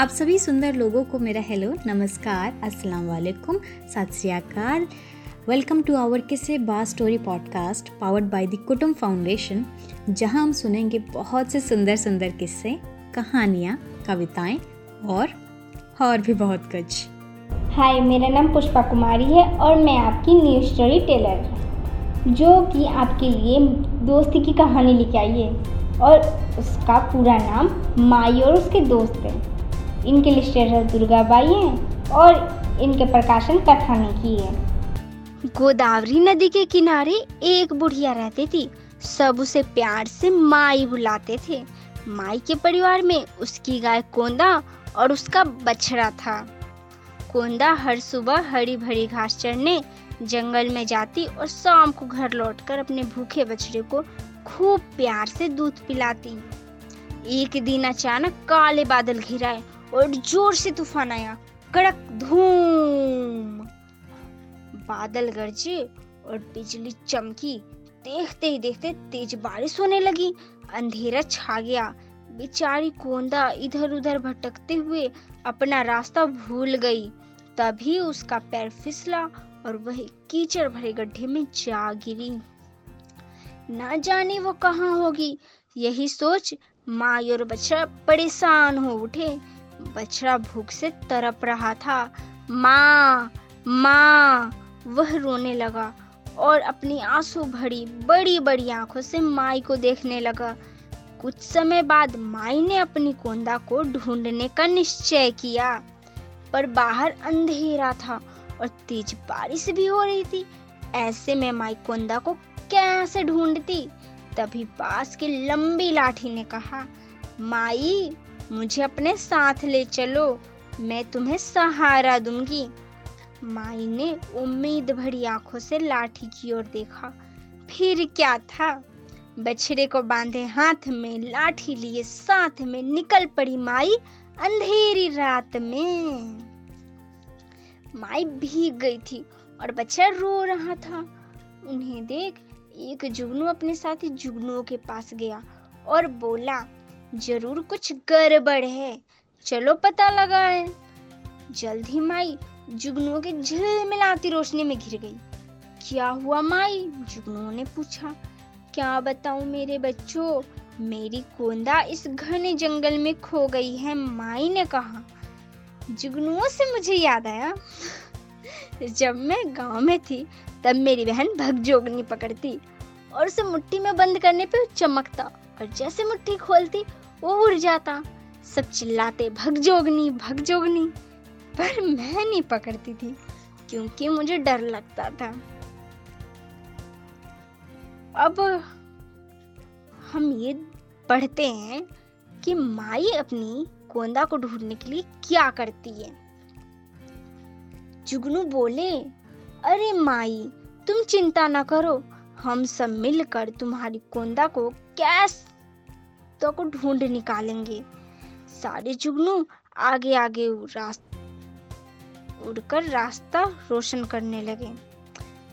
आप सभी सुंदर लोगों को मेरा हेलो नमस्कार, अस्सलाम वालेकुम, सत श्री अकाल। वेलकम टू आवर किसे बा story podcast powered by the Kutumb foundation जहाँ हम सुनेंगे बहुत से सुंदर सुंदर किस्से, कहानियाँ, कविताएँ और और भी बहुत कुछ। हाय, मेरा नाम पुष्पा कुमारी है और मैं आपकी न्यू स्टोरी टेलर जो कि आपके लिए दोस्ती की कहानी लेके आई है और उसका पूरा नाम माई और उसके दोस्त है। इनके लिस्टेटर दुर्गा बाई हैं और इनके प्रकाशन कथा ने की है। गोदावरी नदी के किनारे एक बुढ़िया रहती थी। सब उसे प्यार से माई बुलाते थे। माई के परिवार में उसकी गाय कोंदा और उसका बछड़ा था। कोंदा हर सुबह हरी भरी घास चढ़ने जंगल में जाती और शाम को घर लौटकर अपने भूखे बछड़े को खूब प्यार से दूध पिलाती। एक दिन अचानक काले बादल घिराए और ज़ोर से तूफ़ान आया। कड़क धूम। बादल गरजे और बिजली चमकी। देखते ही देखते तेज बारिश होने लगी। अंधेरा छा गया। बेचारी कोंदा इधर उधर भटकते हुए अपना रास्ता भूल गई। तभी उसका पैर फिसला और वह कीचड़ भरे गड्ढे में जा गिरी। ना जाने वो कहाँ होगी। यही सोच माँ और बच्चा परेशान हो उठे। बछड़ा भूख से तरप रहा था। माँ माँ, वह रोने लगा और अपनी आँसू भरी बड़ी बड़ी आँखों से माई को देखने लगा। कुछ समय बाद माई ने अपनी कोंदा को ढूँढने का निश्चय किया, पर बाहर अंधेरा था और तेज बारिश भी हो रही थी। ऐसे में माई कोंदा को कैसे ढूंढती? तभी पास की लंबी लाठी ने कहा, माई मुझे अपने साथ ले चलो, मैं तुम्हें सहारा दूँगी। माई ने उम्मीद भरी आँखों से लाठी की ओर देखा। फिर क्या था? बछड़े को बांधे हाथ में लाठी लिए साथ में निकल पड़ी माई अंधेरी रात में। माई भीग गई थी और बच्चा रो रहा था। उन्हें देख एक जुगनू अपने साथी जुगनुओं के पास गया और बोला ज़रूर कुछ गड़बड़ है। चलो पता लगाए। जल्द ही माई जुगनुओं के झिलमिलाती रोशनी में घिर गई। क्या हुआ माई? जुगनुओं ने पूछा। क्या बताऊँ मेरे बच्चों? मेरी कोंदा इस घने जंगल में खो गई है, माई ने कहा। जुगनुओं से मुझे याद आया। जब मैं गाँव में थी, तब मेरी बहन भगजोगनी पकड़ती और उसे मुट्ठी में बंद करने पे चमकता। और जैसे मुट्ठी खोलती, वो उड़ जाता। सब चिल्लाते भगजोगनी भगजोगनी पर मैं नहीं पकड़ती थी, क्योंकि मुझे डर लगता था। अब हम ये पढ़ते हैं कि माई अपनी कोंदा को ढूँढने के लिए क्या करती है। जुगनू बोले, अरे माई, तुम चिंता न करो हम सब मिलकर तुम्हारी कोंदा को कैस तो को ढूंढ निकालेंगे। सारे जुगनू आगे आगे उड़कर रास्ता रोशन करने लगे।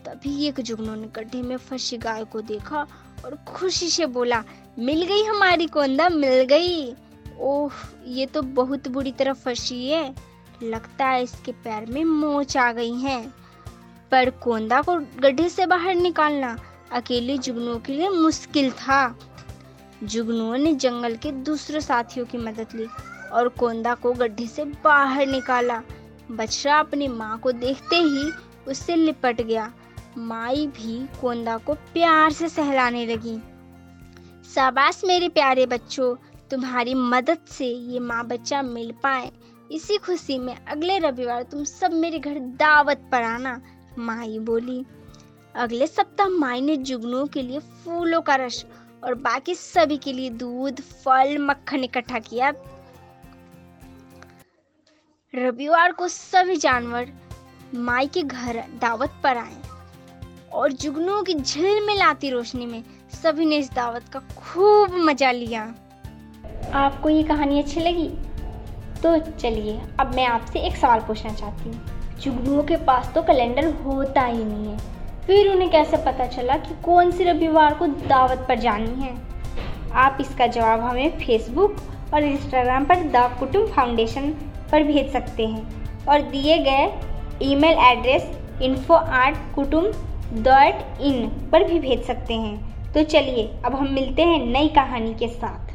तभी एक जुगनू ने गड्ढे में फंसी गाय को देखा और खुशी से बोला, मिल गई हमारी कोंदा, मिल गई। ओह, ये तो बहुत बुरी तरह फंसी है। लगता है इसके पैर में मोच आ गई है। पर कोंदा को गड्ढे से बाहर निकालना अकेले जुगनुओं के लिए मुश्किल था। जुगनुओं ने जंगल के दूसरे साथियों की मदद ली और कोंदा को गड्ढे से बाहर निकाला। बछड़ा अपनी माँ को देखते ही उससे लिपट गया। माई भी कोंदा को प्यार से सहलाने लगी। शाबाश मेरे प्यारे बच्चों, तुम्हारी मदद से ये माँ बच्चा मिल पाए। इसी खुशी में अगले रविवार तुम सब मेरे घर दावत पर आना, माई बोली। अगले सप्ताह माई ने जुगनुओं के लिए फूलों का रस और बाकी सभी के लिए दूध, फल, मक्खन इकट्ठा किया। रविवार को सभी जानवर माई के घर दावत पर आए और जुगनुओं की झिलमिलाती रोशनी में सभी ने इस दावत का खूब मज़ा लिया। आपको ये कहानी अच्छी लगी? तो चलिए, अब मैं आपसे एक सवाल पूछना चाहती हूँ। जुगनुओं के पास तो कैलेंडर होता ही नहीं है। फिर उन्हें कैसे पता चला कि कौन सी रविवार को दावत पर जानी है? आप इसका जवाब हमें फेसबुक और इंस्टाग्राम पर द कुटुम फाउंडेशन पर भेज सकते हैं और दिए गए email address info at Kutumb dot in पर भी भेज सकते हैं। तो चलिए, अब हम मिलते हैं नई कहानी के साथ।